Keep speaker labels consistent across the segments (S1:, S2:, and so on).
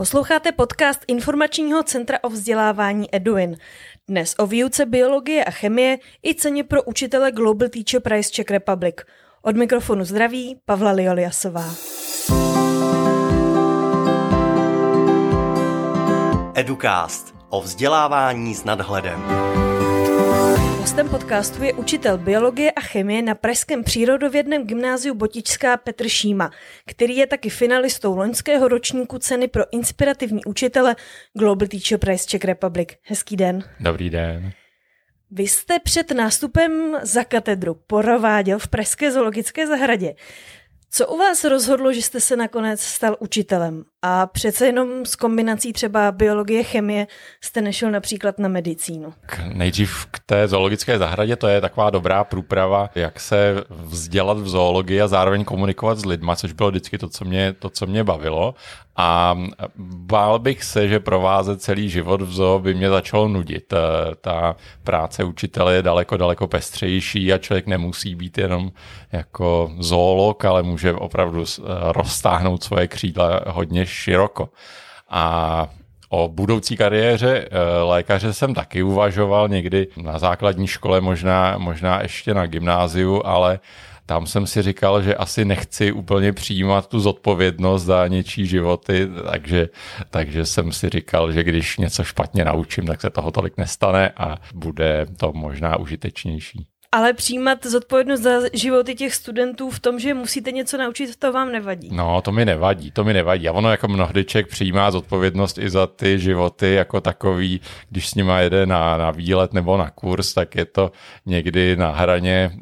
S1: Posloucháte podcast Informačního centra o vzdělávání Eduin. Dnes o výuce biologie a chemie i ceně pro učitele Global Teacher Prize Czech Republic. Od mikrofonu zdraví Pavla Lioliasová.
S2: Educast o vzdělávání s nadhledem.
S1: Hostem podcastu je učitel biologie a chemie na Pražském přírodovědném gymnáziu Botičská Petr Šíma, který je taky finalistou loňského ročníku ceny pro inspirativní učitele Global Teacher Prize Czech Republic. Hezký den.
S3: Dobrý den.
S1: Vy jste před nástupem za katedru prováděl v Pražské zoologické zahradě. Co u vás rozhodlo, že jste se nakonec stal učitelem? A přece jenom s kombinací třeba biologie, chemie jste nešel například na medicínu?
S3: K, nejdřív k té zoologické zahradě, to je taková dobrá průprava, jak se vzdělat v zoologii a zároveň komunikovat s lidma, což bylo vždycky to, co mě, to, co mě bavilo. A bál bych se, že provázet celý život v zoo by mě začalo nudit. Ta práce učitele je daleko, daleko pestřejší a člověk nemusí být jenom jako zoolog, ale může opravdu roztáhnout svoje křídla hodně široko. A O budoucí kariéře lékaře jsem taky uvažoval někdy na základní škole, možná, možná ještě na gymnáziu, ale tam jsem si říkal, že asi nechci úplně přijímat tu zodpovědnost za něčí životy, takže, takže jsem si říkal, že když něco špatně naučím, tak se toho tolik nestane a bude to možná užitečnější.
S1: Ale přijímat zodpovědnost za životy těch studentů v tom, že musíte něco naučit, to vám nevadí.
S3: No, to mi nevadí, to mi nevadí. A ono jako mnohdy člověk přijímá zodpovědnost i za ty životy jako takový, když s nima jede na, na výlet nebo na kurz, tak je to někdy na hraně uh,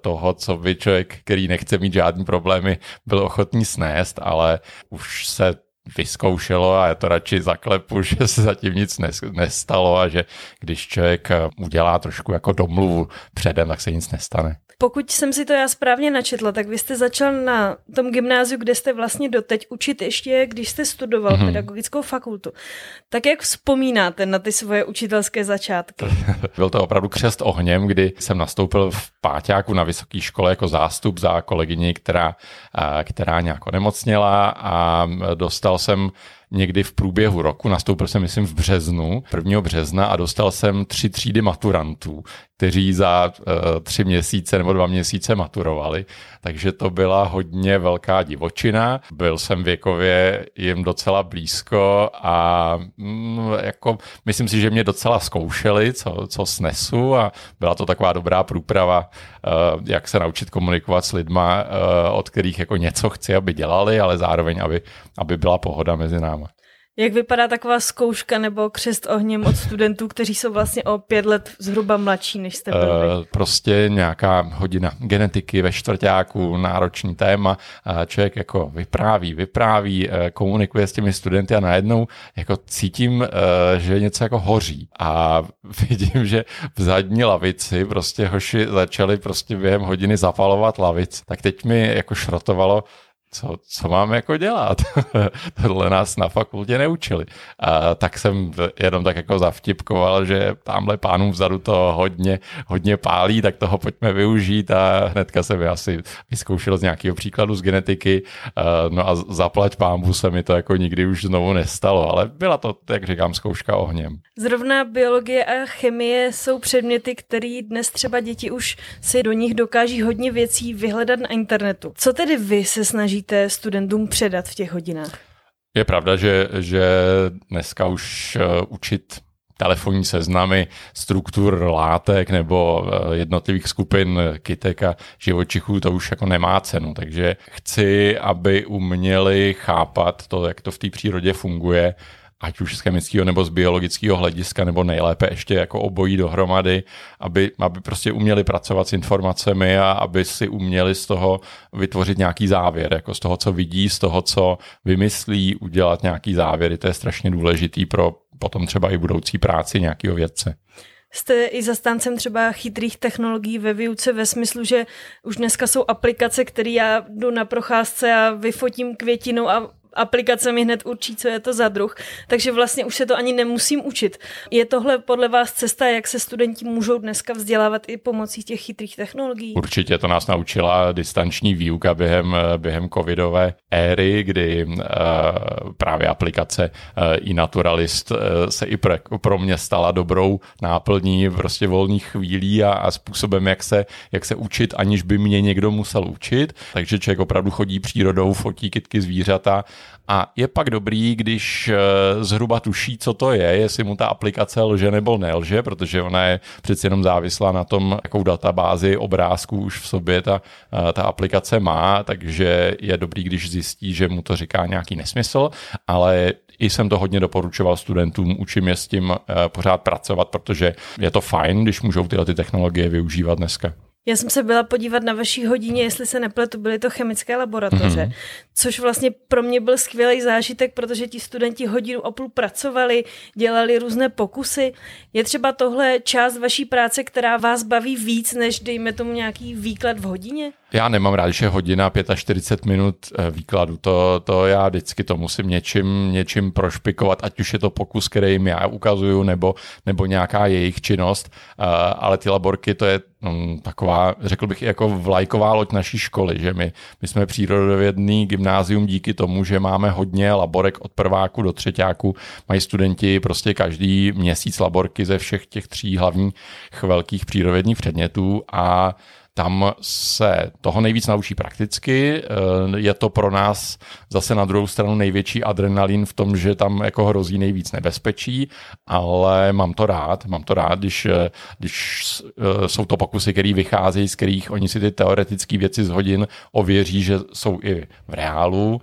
S3: toho, co by člověk, který nechce mít žádný problémy, byl ochotný snést, ale už se vyzkoušelo a já to radši zaklepu, že se zatím nic nestalo a že když člověk eh, udělá trošku jako domluvu předem, tak se nic nestane.
S1: Pokud jsem si to já správně načetla, tak vy jste začal na tom gymnáziu, kde jste vlastně doteď učit ještě, když jste studoval mm-hmm. pedagogickou fakultu. Tak jak vzpomínáte na ty svoje učitelské začátky?
S3: Byl to opravdu křest ohněm, kdy jsem nastoupil v páťáku na vysoké škole jako zástup za kolegyni, která, která nějak onemocněla a dostal jsem někdy v průběhu roku, nastoupil jsem myslím v březnu, 1. března a dostal jsem tři třídy maturantů, kteří za uh, tři měsíce nebo dva měsíce maturovali, takže to byla hodně velká divočina. Byl jsem věkově jim docela blízko a mm, jako myslím si, že mě docela zkoušeli, co, co snesu a byla to taková dobrá průprava, uh, jak se naučit komunikovat s lidma, uh, od kterých jako něco chci, aby dělali, ale zároveň, aby, aby byla pohoda mezi náma.
S1: Jak vypadá taková zkouška nebo křest ohněm od studentů, kteří jsou vlastně o pět let zhruba mladší, než jste byli? Uh,
S3: prostě nějaká hodina genetiky ve čtvrtáku, náročný téma. Člověk jako vypráví, vypráví, uh, komunikuje s těmi studenty a najednou jako cítím, uh, že něco jako hoří. A vidím, že v zadní lavici prostě hoši začali prostě během hodiny zapalovat lavic. Tak teď mi jako šrotovalo, co, co máme jako dělat? Tohle nás na fakultě neučili. A tak jsem jenom tak jako zavtipkoval, že tamhle pánům vzadu to hodně, hodně pálí, tak toho pojďme využít a hnedka jsem asi vyzkoušel z nějakého příkladu z genetiky. No a zaplať pámbu se mi to jako nikdy už znovu nestalo, ale byla to, jak říkám, zkouška ohněm.
S1: Zrovna biologie a chemie jsou předměty, které dnes třeba děti už si do nich dokáží hodně věcí vyhledat na internetu. Co tedy vy se snažíte snažíte studentům předat v těch hodinách?
S3: Je pravda, že, že dneska už uh, učit telefonní seznamy struktur látek nebo uh, jednotlivých skupin kytek a živočichů, to už jako nemá cenu. Takže chci, aby uměli chápat to, jak to v té přírodě funguje ať už z chemického nebo z biologického hlediska, nebo nejlépe ještě jako obojí dohromady, aby, aby prostě uměli pracovat s informacemi a aby si uměli z toho vytvořit nějaký závěr, jako z toho, co vidí, z toho, co vymyslí, udělat nějaký závěry. To je strašně důležitý pro potom třeba i budoucí práci nějakého vědce.
S1: Jste i zastáncem třeba chytrých technologií ve výuce ve smyslu, že už dneska jsou aplikace, které já jdu na procházce a vyfotím květinu a aplikace mi hned určí, co je to za druh, takže vlastně už se to ani nemusím učit. Je tohle podle vás cesta, jak se studenti můžou dneska vzdělávat i pomocí těch chytrých technologií?
S3: Určitě to nás naučila distanční výuka během, během covidové éry, kdy uh, právě aplikace uh, e-naturalist uh, se i pro, pro mě stala dobrou náplní prostě volných chvílí a, a způsobem, jak se, jak se učit, aniž by mě někdo musel učit. Takže člověk opravdu chodí přírodou, fotí kytky zvířata a je pak dobrý, když eh, zhruba tuší, co to je, jestli mu ta aplikace lže nebo nelže, protože ona je přeci jenom závislá na tom, jakou databázi obrázků už v sobě ta, eh, ta aplikace má, takže je dobrý, když zjistí, že mu to říká nějaký nesmysl, ale i jsem to hodně doporučoval studentům, učím je s tím eh, pořád pracovat, protože je to fajn, když můžou tyhle ty technologie využívat dneska.
S1: Já jsem se byla podívat na vaší hodině, jestli se nepletu, byly to chemické laboratoře, mm-hmm. což vlastně pro mě byl skvělý zážitek, protože ti studenti hodinu o půl pracovali, dělali různé pokusy. Je třeba tohle část vaší práce, která vás baví víc, než dejme tomu nějaký výklad v hodině?
S3: Já nemám rád, že hodina 45 minut eh, výkladu. To, to já vždycky to musím něčím, něčím prošpikovat, ať už je to pokus, který jim já ukazuju, nebo, nebo nějaká jejich činnost. Uh, ale ty laborky, to je um, taková, řekl bych, jako vlajková loď naší školy, že my, my jsme přírodovědný gymnázium díky tomu, že máme hodně laborek od prváku do třetíku. Mají studenti prostě každý měsíc laborky ze všech těch tří hlavních velkých přírodovědných předmětů a tam se toho nejvíc naučí prakticky. Eh, je to pro nás zase na druhou stranu největší adrenalin v tom, že tam jako hrozí nejvíc nebezpečí, ale mám to rád. Mám to rád, když, eh, když eh, jsou to pokusy, které vycházejí, z kterých oni si ty teoretické věci z hodin ověří, že jsou i v reálu.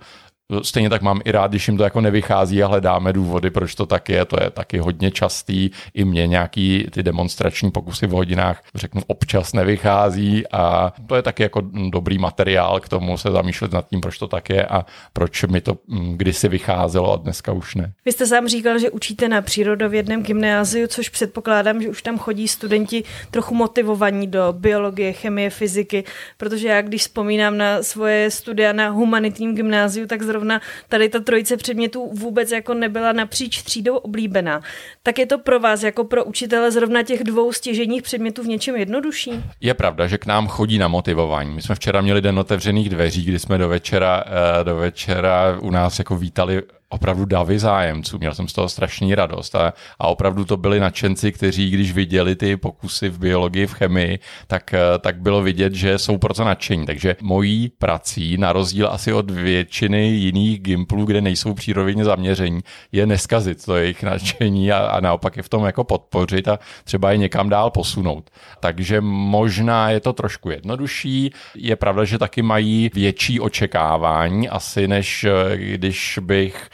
S3: Stejně tak mám i rád, když jim to jako nevychází a hledáme důvody, proč to tak je. To je taky hodně častý. I mě nějaký ty demonstrační pokusy v hodinách, řeknu, občas nevychází a to je taky jako dobrý materiál k tomu se zamýšlet nad tím, proč to tak je a proč mi to mm, kdysi vycházelo a dneska už ne.
S1: Vy jste sám říkal, že učíte na přírodovědném gymnáziu, což předpokládám, že už tam chodí studenti trochu motivovaní do biologie, chemie, fyziky, protože já když vzpomínám na svoje studia na humanitním gymnáziu, tak zrovna zrovna tady ta trojice předmětů vůbec jako nebyla napříč třídou oblíbená. Tak je to pro vás jako pro učitele zrovna těch dvou stěženích předmětů v něčem jednodušší?
S3: Je pravda, že k nám chodí na motivování. My jsme včera měli den otevřených dveří, kdy jsme do večera, eh, do večera u nás jako vítali opravdu davy zájemců. Měl jsem z toho strašný radost a, a opravdu to byli nadšenci, kteří, když viděli ty pokusy v biologii, v chemii, tak, eh, tak bylo vidět, že jsou proto nadšení. Takže mojí prací, na rozdíl asi od většiny jiných gimplů, kde nejsou přírodovědně zaměření, je neskazit to jejich nadšení a, a naopak je v tom jako podpořit a třeba je někam dál posunout. Takže možná je to trošku jednodušší. Je pravda, že taky mají větší očekávání asi, než eh, když bych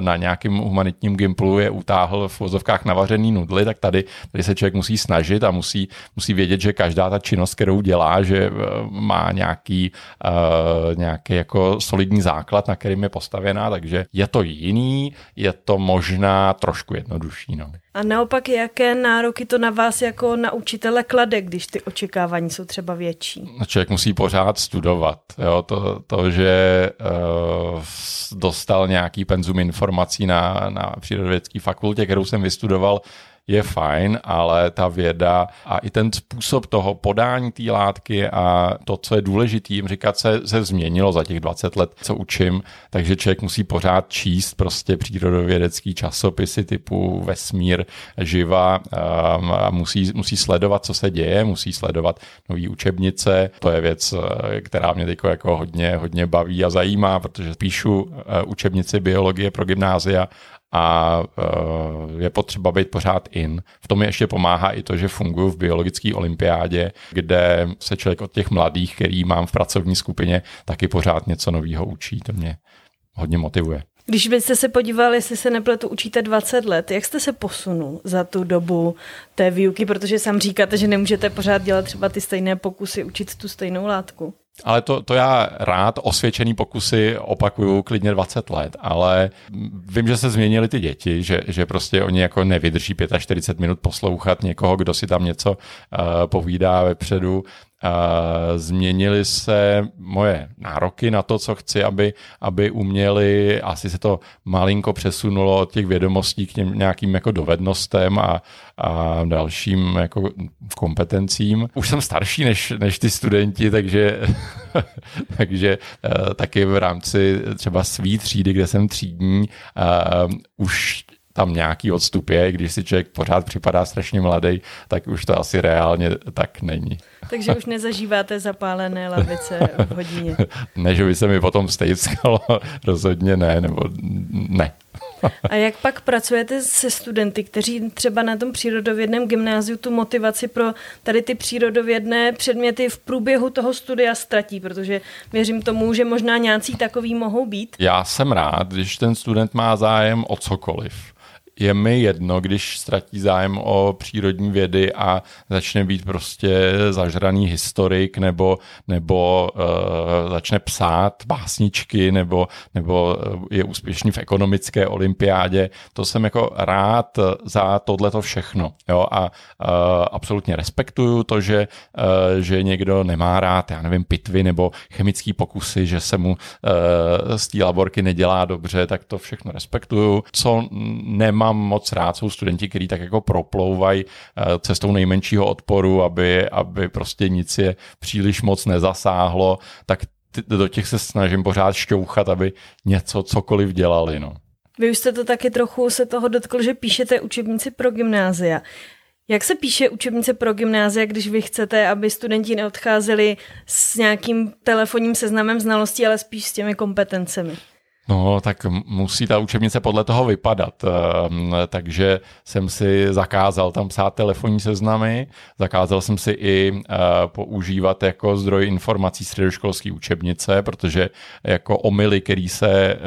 S3: na nějakém humanitním gimplu je utáhl v vozovkách navařený nudly, tak tady, tady se člověk musí snažit a musí, musí vědět, že každá ta činnost, kterou dělá, že eh, má nějaký, uh, nějaký jako solidní základ, na kterým je postavená, takže je to jiný, je to možná trošku jednodušší. No.
S1: A naopak, jaké nároky to na vás jako na učitele klade, když ty očekávání jsou třeba větší?
S3: No, člověk musí pořád studovat. Jo? To, to, že uh, dostal nějaký penzum informací na, na přírodovědské fakultě, kterou jsem vystudoval, je fajn, ale ta věda a i ten způsob toho podání té látky a to, co je důležité jim říkat, se, se změnilo za těch 20 let, co učím, takže člověk musí pořád číst prostě přírodovědecký časopisy typu Vesmír, Živa um, a musí, musí sledovat, co se děje, musí sledovat nové učebnice. To je věc, eh, která mě teď jako hodně, hodně baví a zajímá, protože píšu uh, učebnici biologie pro gymnázia a eh, je potřeba být pořád in. V tom ještě pomáhá i to, že funguji v biologické olympiádě, kde se člověk od těch mladých, který mám v pracovní skupině, taky pořád něco nového učí. To mě hodně motivuje.
S1: Když byste se podívali, jestli se nepletu, učíte 20 let, jak jste se posunul za tu dobu té výuky, protože sám říkáte, že nemůžete pořád dělat třeba ty stejné pokusy, učit tu stejnou látku?
S3: Ale to, to já rád osvědčený pokusy opakuju klidně 20 let, ale vím, že se změnily ty děti, že, že prostě oni jako nevydrží 45 minut poslouchat někoho, kdo si tam něco uh, povídá vepředu změnily se moje nároky na to, co chci, aby, aby uměli, asi se to malinko přesunulo od těch vědomostí k těm nějakým jako dovednostem a, a dalším jako kompetencím. Už jsem starší než, než ty studenti, takže, takže uh, taky v rámci třeba svý třídy, kde jsem třídní, uh, už tam nějaký odstup je, když si člověk pořád připadá strašně mladý, tak už to asi reálně tak není.
S1: Takže už nezažíváte zapálené lavice v hodině.
S3: ne, že by se mi potom stejskalo, rozhodně ne, nebo ne.
S1: A jak pak pracujete se studenty, kteří třeba na tom přírodovědném gymnáziu tu motivaci pro tady ty přírodovědné předměty v průběhu toho studia ztratí, protože věřím tomu, že možná nějací takový mohou být?
S3: Já jsem rád, když ten student má zájem o cokoliv je mi jedno, když ztratí zájem o přírodní vědy a začne být prostě zažraný historik nebo, nebo uh, začne psát básničky nebo, nebo eh, je úspěšný v ekonomické olympiádě. To jsem jako rád za tohleto všechno. Jo? A uh, absolutně respektuju to, že, uh, že někdo nemá rád, já nevím, pitvy nebo chemické pokusy, že se mu uh, z té laborky nedělá dobře, tak to všechno respektuju. Co nemám mám moc rád, jsou studenti, kteří tak jako proplouvají eh, cestou nejmenšího odporu, aby, aby prostě nic je příliš moc nezasáhlo, tak do těch se snažím pořád šťouchat, aby něco, cokoliv dělali. No.
S1: Vy už jste to taky trochu se toho dotkl, že píšete učebnici pro gymnázia. Jak se píše učebnice pro gymnázia, když vy chcete, aby studenti neodcházeli s nějakým telefonním seznamem znalostí, ale spíš s těmi kompetencemi?
S3: No, tak musí ta učebnice podle toho vypadat. Ehm, takže jsem si zakázal tam psát telefonní seznamy, zakázal jsem si i eh, používat jako zdroj informací středoškolské učebnice, protože jako omily, který se eh,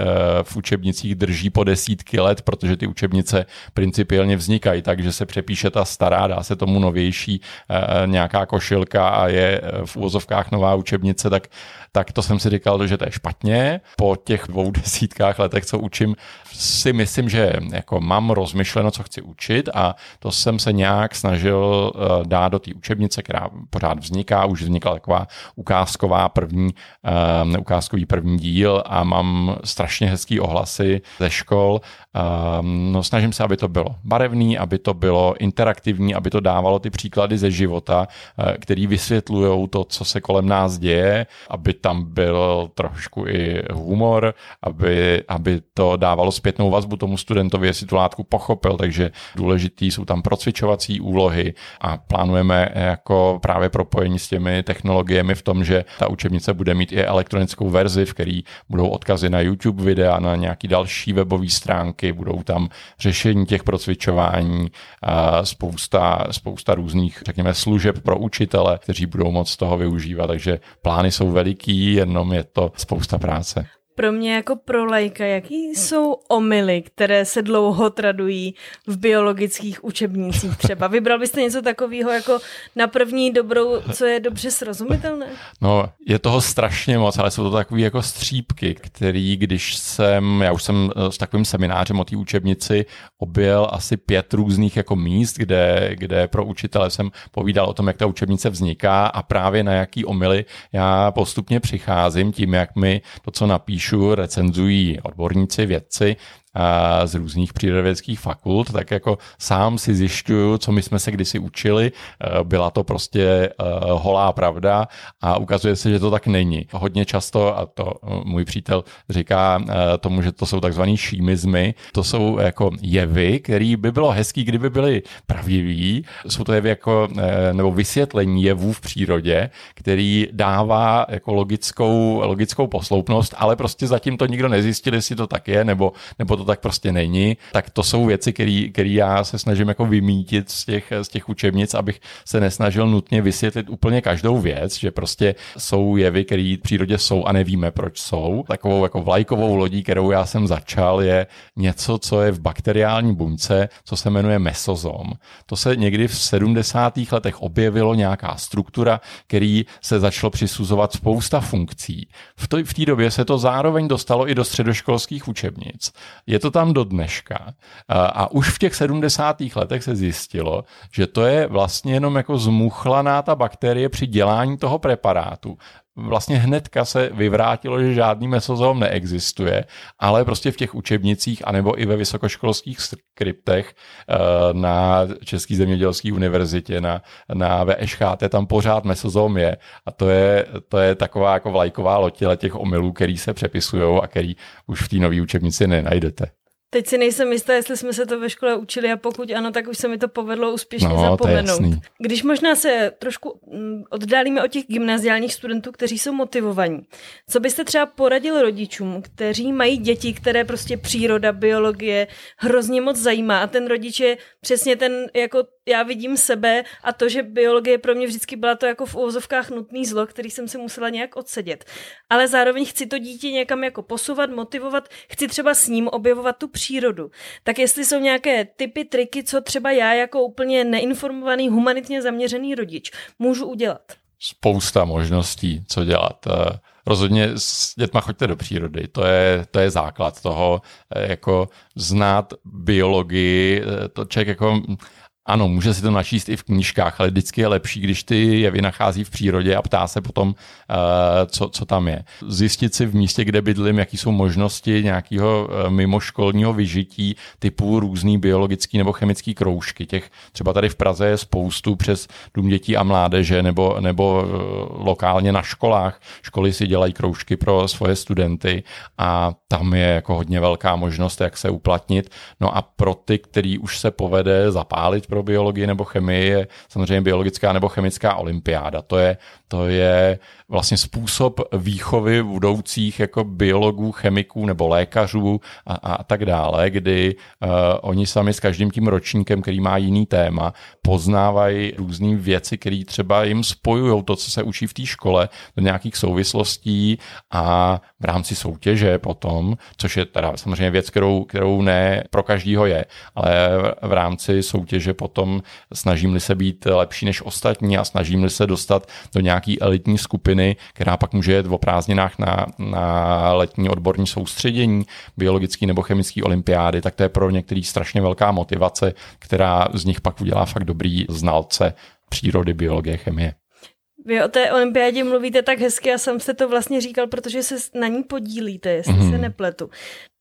S3: v učebnicích drží po desítky let, protože ty učebnice principiálně vznikají tak, že se přepíše ta stará, dá se tomu novější eh, nějaká košilka a je v úvozovkách nová učebnice, tak tak to jsem si říkal, že to je špatně. Po těch dvou desítkách letech, co učím, si myslím, že jako mám rozmyšleno, co chci učit a to jsem se nějak snažil eh, dát do té učebnice, která pořád vzniká, už vznikla taková ukázková první, um, ukázkový první díl a mám strašně hezký ohlasy ze škol. Um, no, snažím se, aby to bylo barevný, aby to bylo interaktivní, aby to dávalo ty příklady ze života, který vysvětlují to, co se kolem nás děje, aby tam byl trošku i humor, aby, aby to dávalo zpětnou vazbu tomu studentovi, jestli tu látku pochopil, takže důležitý jsou tam procvičovací úlohy a plánujeme jako právě propojení s těmi technologiemi v tom, že ta učebnice bude mít i elektronickou verzi, v který budou odkazy na YouTube videa, na nějaký další webové stránky, budou tam řešení těch procvičování, spousta, spousta různých, řekněme, služeb pro učitele, kteří budou moc toho využívat, takže plány jsou veliký, jenom je to spousta práce
S1: pro mě jako pro lajka, jaký jsou omily, které se dlouho tradují v biologických učebnicích třeba? Vybral byste něco takového jako na první dobrou, co je dobře srozumitelné?
S3: No, je toho strašně moc, ale jsou to takové jako střípky, který, když jsem, já už jsem eh, s takovým seminářem o té učebnici objel asi pět různých jako míst, kde, kde pro učitele jsem povídal o tom, jak ta učebnice vzniká a právě na jaký omily já postupně přicházím tím, jak mi to, co napíšu, píšu, recenzují odborníci, vědci z různých přírodovědských fakult, tak jako sám si zjišťuju, co my jsme se kdysi učili. E, byla to prostě e, holá pravda a ukazuje se, že to tak není. Hodně často, a to e, můj přítel říká tomu, že to jsou takzvaný šímizmy, to jsou jako jevy, které by bylo hezký, kdyby byly pravdivý. Jsou to jevy jako, nebo vysvětlení jevů v přírodě, který dává jako logickou, logickou posloupnost, ale prostě zatím to nikdo nezjistil, jestli to tak je, nebo, nebo to tak prostě není, tak to jsou věci, které já se snažím jako vymítit z těch, z těch učebnic, abych se nesnažil nutně vysvětlit úplně každou věc, že prostě jsou jevy, které v přírodě jsou a nevíme, proč jsou. Takovou jako vlajkovou lodí, kterou já jsem začal, je něco, co je v bakteriální buňce, co se jmenuje mesozom. To se někdy v 70. letech objevilo nějaká struktura, který se začalo přisuzovat spousta funkcí. V té době se to zároveň dostalo i do středoškolských učebnic je to tam do dneška. A už v těch 70. letech se zjistilo, že to je vlastně jenom jako zmuchlaná ta bakterie při dělání toho preparátu vlastně hnedka se vyvrátilo, že žádný mesozom neexistuje, ale prostě v těch učebnicích anebo i ve vysokoškolských skriptech eh, na České zemědělské univerzitě, na, na VŠHT, tam pořád mesozom je a to je, to je taková jako vlajková lotěle těch omylů, který se přepisují a který už v té nové učebnici nenajdete.
S1: Teď si nejsem jistá, jestli jsme se to ve škole učili a pokud ano, tak už se mi to povedlo úspěšně no, zapomenout. Když možná se trošku mm, oddálíme od těch gymnaziálních studentů, kteří jsou motivovaní, co byste třeba poradil rodičům, kteří mají děti, které prostě příroda, biologie hrozně moc zajímá a ten rodič je přesně ten, jako já vidím sebe a to, že biologie pro mě vždycky byla to jako v uvozovkách nutný zlo, který jsem si musela nějak odsedět. Ale zároveň chci to dítě někam jako posouvat, motivovat, chci třeba s ním objevovat tu přírodu. Tak jestli jsou nějaké typy, triky, co třeba já jako úplně neinformovaný, humanitně zaměřený rodič můžu udělat?
S3: Spousta možností, co dělat. Eh, rozhodně s dětma choďte do přírody, to je, to je základ toho, eh, jako znát biologii, eh, to člověk jako ano, může si to načíst i v knížkách, ale vždycky je lepší, když ty je vynachází v přírodě a ptá se potom, eh, co, co tam je. Zjistit si v místě, kde bydlím, jaký jsou možnosti nějakého eh, mimoškolního vyžití typu různý biologický nebo chemický kroužky. Těch třeba tady v Praze je spoustu přes Dům dětí a mládeže nebo, nebo eh, lokálně na školách. Školy si dělají kroužky pro svoje studenty a tam je jako hodně velká možnost, jak se uplatnit. No a pro ty, který už se povede zapálit pro biologii nebo chemii je samozřejmě biologická nebo chemická olympiáda. To je, to je vlastně způsob výchovy budoucích jako biologů, chemiků nebo lékařů a, a tak dále, kdy uh, oni sami s každým tím ročníkem, který má jiný téma, poznávají různé věci, které třeba jim spojují to, co se učí v té škole, do nějakých souvislostí a v rámci soutěže potom, což je teda samozřejmě věc, kterou, kterou ne pro každýho je, ale v rámci soutěže potom snažím-li se být lepší než ostatní a snažím-li se dostat do nějaký elitní skupiny, která pak může jet o prázdninách na, na letní odborní soustředění, biologický nebo chemický olympiády, tak to je pro některý strašně velká motivace, která z nich pak udělá fakt dobrý znalce přírody, biologie, chemie.
S1: Vy o té olympiádě mluvíte tak hezky a sám jste to vlastně říkal, protože se na ní podílíte, jestli mm-hmm. se nepletu.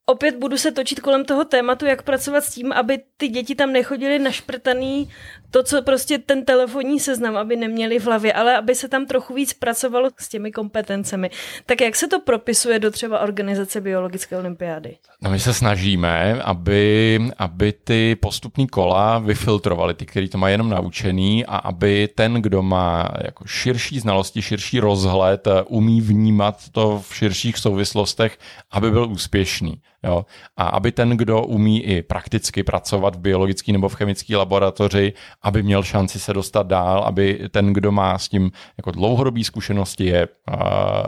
S1: Opět budu se točit kolem toho tématu, jak pracovat s tím, aby ty děti tam nechodily našprtaný to, co prostě ten telefonní seznam, aby neměli v hlavě, ale aby se tam trochu víc pracovalo s těmi kompetencemi. Tak jak se to propisuje do třeba organizace biologické olympiády?
S3: No my se snažíme, aby, aby ty postupní kola vyfiltrovali ty, kteří to mají jenom naučený a aby ten, kdo má jako širší znalosti, širší rozhled, umí vnímat to v širších souvislostech, aby byl úspěšný. Jo? A aby ten, kdo umí i prakticky pracovat v biologické nebo v chemické laboratoři, aby měl šanci se dostat dál, aby ten, kdo má s tím jako dlouhodobý zkušenosti, je uh,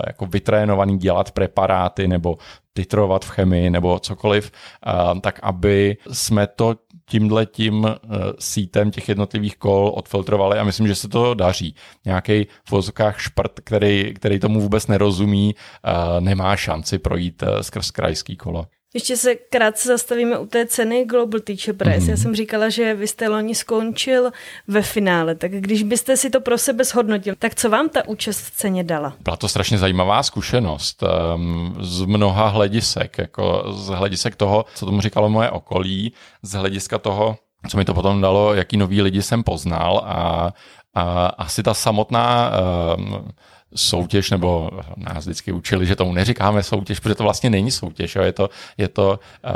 S3: jako vytrénovaný dělat preparáty nebo titrovat v chemii nebo cokoliv, uh, tak aby jsme to tímhle tím uh, sítem těch jednotlivých kol odfiltrovali a myslím, že se to daří. Nějaký v vozokách šprt, který, který tomu vůbec nerozumí, uh, nemá šanci projít uh, skrz krajský kolo.
S1: Ještě se krátce zastavíme u té ceny Global Teacher Prize. Mm-hmm. Já jsem říkala, že vy jste loni skončil ve finále, tak když byste si to pro sebe shodnotil, tak co vám ta účast v ceně dala?
S3: Byla to strašně zajímavá zkušenost um, z mnoha hledisek, jako z hledisek toho, co tomu říkalo moje okolí, z hlediska toho, co mi to potom dalo, jaký nový lidi jsem poznal a, a asi ta samotná um, soutěž, nebo nás vždycky učili, že tomu neříkáme soutěž, protože to vlastně není soutěž, jo? je to, je to uh,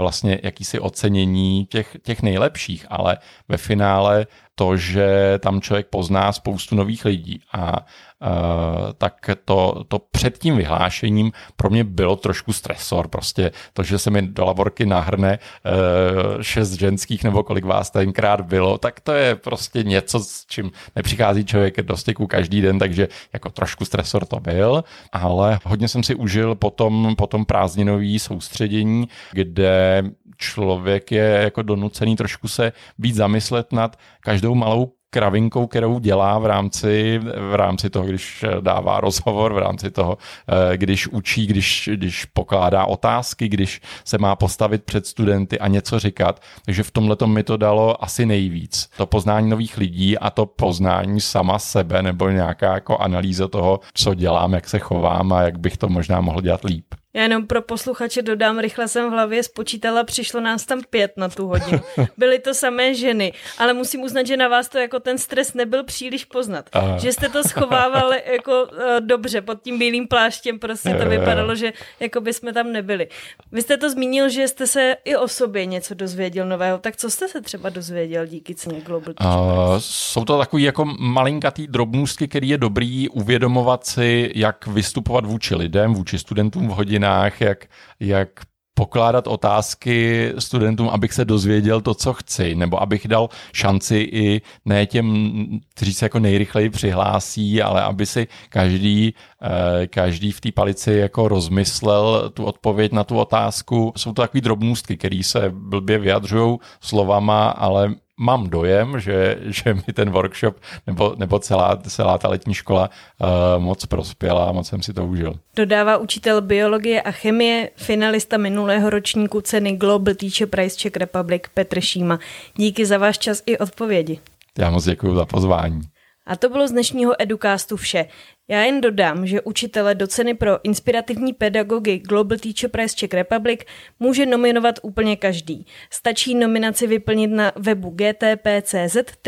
S3: vlastně jakýsi ocenění těch, těch nejlepších, ale ve finále to, že tam člověk pozná spoustu nových lidí a Uh, tak to, to před tím vyhlášením pro mě bylo trošku stresor. Prostě to, že se mi do laborky nahrne uh, šest ženských nebo kolik vás tenkrát bylo, tak to je prostě něco, s čím nepřichází člověk do styku každý den, takže jako trošku stresor to byl, ale hodně jsem si užil potom, potom prázdninový soustředění, kde člověk je jako donucený trošku se být zamyslet nad každou malou kravinkou, kterou dělá v rámci, v rámci toho, když dává rozhovor, v rámci toho, eh, když učí, když, když pokládá otázky, když se má postavit před studenty a něco říkat. Takže v tomhle mi to dalo asi nejvíc. To poznání nových lidí a to poznání sama sebe nebo nějaká jako analýza toho, co dělám, jak se chovám a jak bych to možná mohl dělat líp.
S1: Já jenom pro posluchače dodám, rychle jsem v hlavě spočítala, přišlo nás tam pět na tu hodinu. Byly to samé ženy, ale musím uznat, že na vás to jako ten stres nebyl příliš poznat. Aha. Že jste to schovávali jako uh, dobře pod tím bílým pláštěm, prostě to vypadalo, že jako by jsme tam nebyli. Vy jste to zmínil, že jste se i o sobě něco dozvěděl nového, tak co jste se třeba dozvěděl díky ceně Global uh,
S3: Jsou to takový jako malinkatý drobnůstky, který je dobrý uvědomovat si, jak vystupovat vůči lidem, vůči studentům v hodině hodinách, jak, jak pokládat otázky studentům, abych se dozvěděl to, co chci, nebo abych dal šanci i ne těm, kteří se jako nejrychleji přihlásí, ale aby si každý, eh, každý v té palici jako rozmyslel tu odpověď na tu otázku. Jsou to takové drobnůstky, které se blbě vyjadřují slovama, ale mám dojem, že, že mi ten workshop nebo, nebo celá, celá ta letní škola uh, moc prospěla a moc jsem si to užil.
S1: Dodává učitel biologie a chemie, finalista minulého ročníku ceny Global Teacher Prize Czech Republic Petr Šíma. Díky za váš čas i odpovědi.
S3: Já moc děkuji za pozvání.
S1: A to bylo z dnešního Educastu vše. Já jen dodám, že učitele do ceny pro inspirativní pedagogy Global Teacher Prize Czech Republic může nominovat úplně každý. Stačí nominaci vyplnit na webu gtpcz.cz.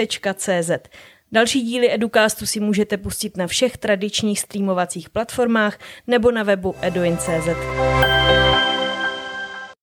S1: Další díly Educastu si můžete pustit na všech tradičních streamovacích platformách nebo na webu eduin.cz.